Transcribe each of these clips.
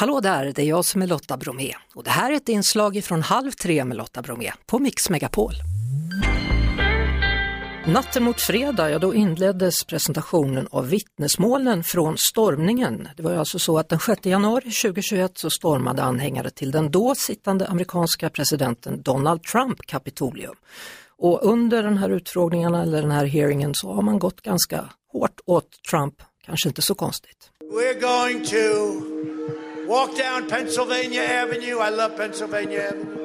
Hallå där, det är jag som är Lotta Bromé och det här är ett inslag från Halv tre med Lotta Bromé på Mix Megapol. Natten mot fredag, ja då inleddes presentationen av vittnesmålen från stormningen. Det var alltså så att den 6 januari 2021 så stormade anhängare till den då sittande amerikanska presidenten Donald Trump Kapitolium. Och under den här utfrågningarna eller den här hearingen så har man gått ganska hårt åt Trump, kanske inte så konstigt. We're going to walk down Pennsylvania Avenue. I love Pennsylvania Avenue.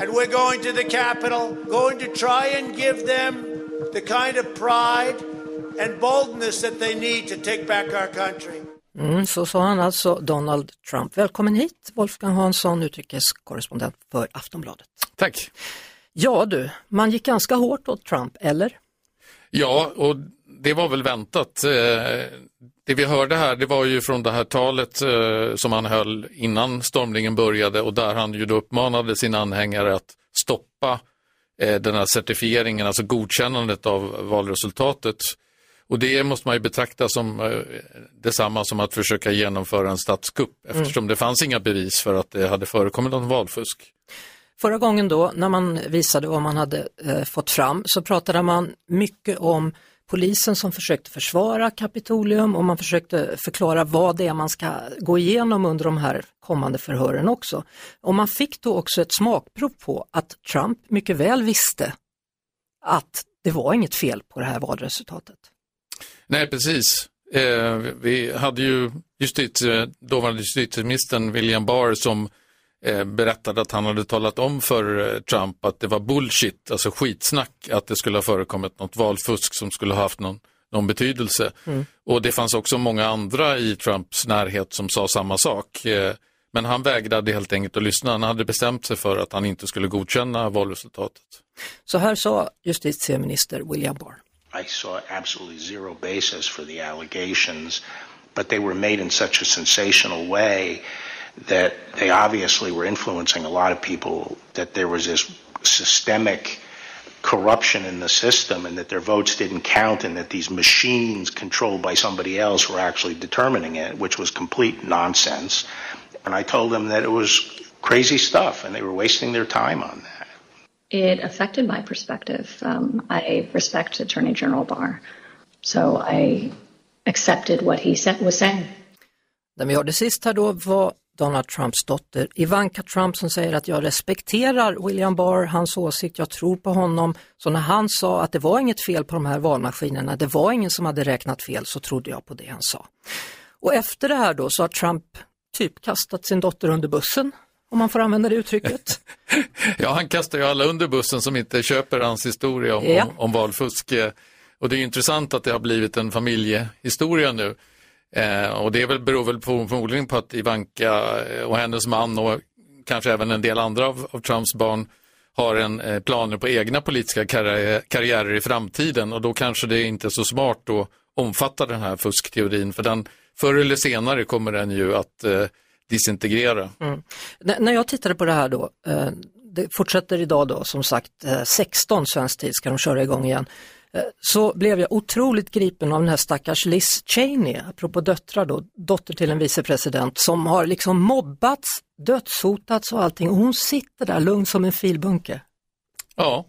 And we're going to the Capitol, going to try and give them the kind of pride and boldness that they need to take back our country. Mm, så sa han alltså, Donald Trump. Välkommen hit, Wolfgang Hansson, utrikeskorrespondent för Aftonbladet. Tack. Ja du, man gick ganska hårt åt Trump, eller? Ja, och det var väl väntat. Eh, det vi hörde här, det var ju från det här talet eh, som han höll innan stormningen började och där han ju då uppmanade sina anhängare att stoppa eh, den här certifieringen, alltså godkännandet av valresultatet. Och det måste man ju betrakta som detsamma som att försöka genomföra en statskupp eftersom mm. det fanns inga bevis för att det hade förekommit någon valfusk. Förra gången då när man visade vad man hade eh, fått fram så pratade man mycket om polisen som försökte försvara Kapitolium och man försökte förklara vad det är man ska gå igenom under de här kommande förhören också. Och man fick då också ett smakprov på att Trump mycket väl visste att det var inget fel på det här valresultatet. Nej, precis. Eh, vi hade ju justitie, dåvarande justitieministern William Barr som berättade att han hade talat om för eh, Trump att det var bullshit, alltså skitsnack, att det skulle ha förekommit något valfusk som skulle ha haft någon, någon betydelse. Mm. Och det fanns också många andra i Trumps närhet som sa samma sak. Eh, men han vägrade helt enkelt att lyssna. Han hade bestämt sig för att han inte skulle godkänna valresultatet. Så här sa justitieminister William Barr. I saw absolutely zero basis for the allegations, but they were made in such a sensational way that they obviously were influencing a lot of people, that there was this systemic corruption in the system and that their votes didn't count and that these machines controlled by somebody else were actually determining it, which was complete nonsense. And I told them that it was crazy stuff and they were wasting their time on that. It affected my perspective. Um, I respect Attorney General Barr, so I accepted what he said, was saying. Den vi hörde sist här då var Donald Trumps dotter Ivanka Trump som säger att jag respekterar William Barr, hans åsikt, jag tror på honom. Så när han sa att det var inget fel på de här valmaskinerna, det var ingen som hade räknat fel, så trodde jag på det han sa. Och efter det här då så har Trump typ kastat sin dotter under bussen, om man får använda det uttrycket. ja, han kastar ju alla under bussen som inte köper hans historia om, ja. om, om valfusk. Och det är intressant att det har blivit en familjehistoria nu. Eh, och det väl, beror väl på, förmodligen på att Ivanka eh, och hennes man och kanske även en del andra av, av Trumps barn har en eh, planer på egna politiska karriär, karriärer i framtiden och då kanske det inte är så smart att omfatta den här fuskteorin för den förr eller senare kommer den ju att eh, disintegrera. Mm. När jag tittade på det här då, eh, det fortsätter idag då som sagt eh, 16 svensk tid ska de köra igång igen. Eh, så blev jag otroligt gripen av den här stackars Liz Cheney, apropå döttrar då, dotter till en vicepresident som har liksom mobbats, dödshotats och allting och hon sitter där lugn som en filbunke. Ja,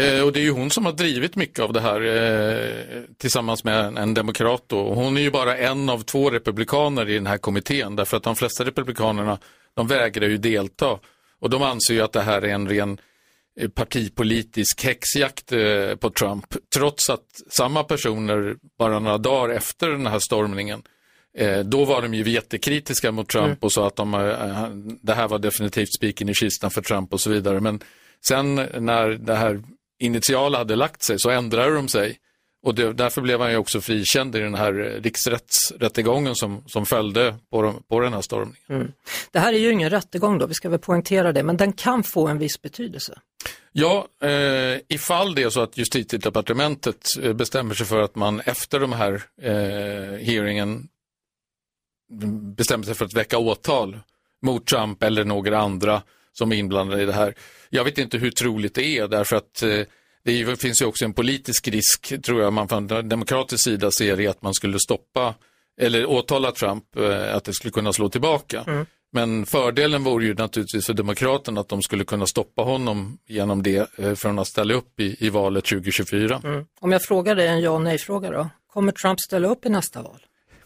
eh, och det är ju hon som har drivit mycket av det här eh, tillsammans med en demokrat. Då. Hon är ju bara en av två republikaner i den här kommittén därför att de flesta republikanerna de vägrar ju delta och de anser ju att det här är en ren Eh, partipolitisk häxjakt eh, på Trump, trots att samma personer bara några dagar efter den här stormningen eh, då var de ju jättekritiska mot Trump mm. och sa att de, det här var definitivt spiken i kistan för Trump och så vidare. Men sen när det här initiala hade lagt sig så ändrade de sig och det, därför blev han ju också frikänd i den här riksrättsrättegången som, som följde på, på den här stormningen. Mm. Det här är ju ingen rättegång då, vi ska väl poängtera det, men den kan få en viss betydelse. Ja, eh, ifall det är så att justitiedepartementet eh, bestämmer sig för att man efter de här eh, hearingen bestämmer sig för att väcka åtal mot Trump eller några andra som är inblandade i det här. Jag vet inte hur troligt det är därför att eh, det finns ju också en politisk risk, tror jag, man från demokratisk sida ser i att man skulle stoppa eller åtala Trump, eh, att det skulle kunna slå tillbaka. Mm. Men fördelen vore ju naturligtvis för Demokraterna att de skulle kunna stoppa honom genom det eh, från att ställa upp i, i valet 2024. Mm. Om jag frågar dig en ja och nej-fråga då, kommer Trump ställa upp i nästa val?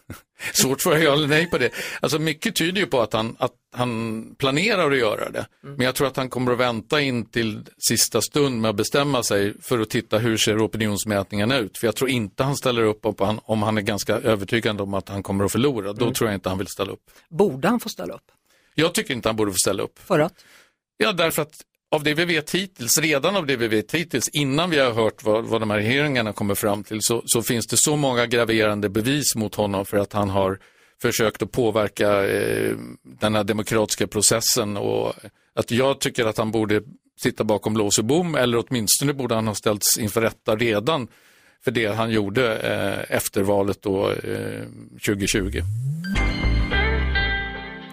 Svårt för ja eller nej på det. Alltså mycket tyder ju på att han, att han planerar att göra det. Mm. Men jag tror att han kommer att vänta in till sista stund med att bestämma sig för att titta hur ser opinionsmätningarna ut. För jag tror inte han ställer upp om han, om han är ganska övertygad om att han kommer att förlora. Då mm. tror jag inte han vill ställa upp. Borde han få ställa upp? Jag tycker inte han borde få ställa upp. För att? Ja, därför att av det vi vet hittills, redan av det vi vet hittills, innan vi har hört vad, vad de här hearingarna kommer fram till, så, så, finns det så många graverande bevis mot honom för att han har försökt att påverka eh, den här demokratiska processen och att jag tycker att han borde sitta bakom lås och bom eller åtminstone borde han ha ställts inför rätta redan för det han gjorde eh, efter valet då, eh, 2020.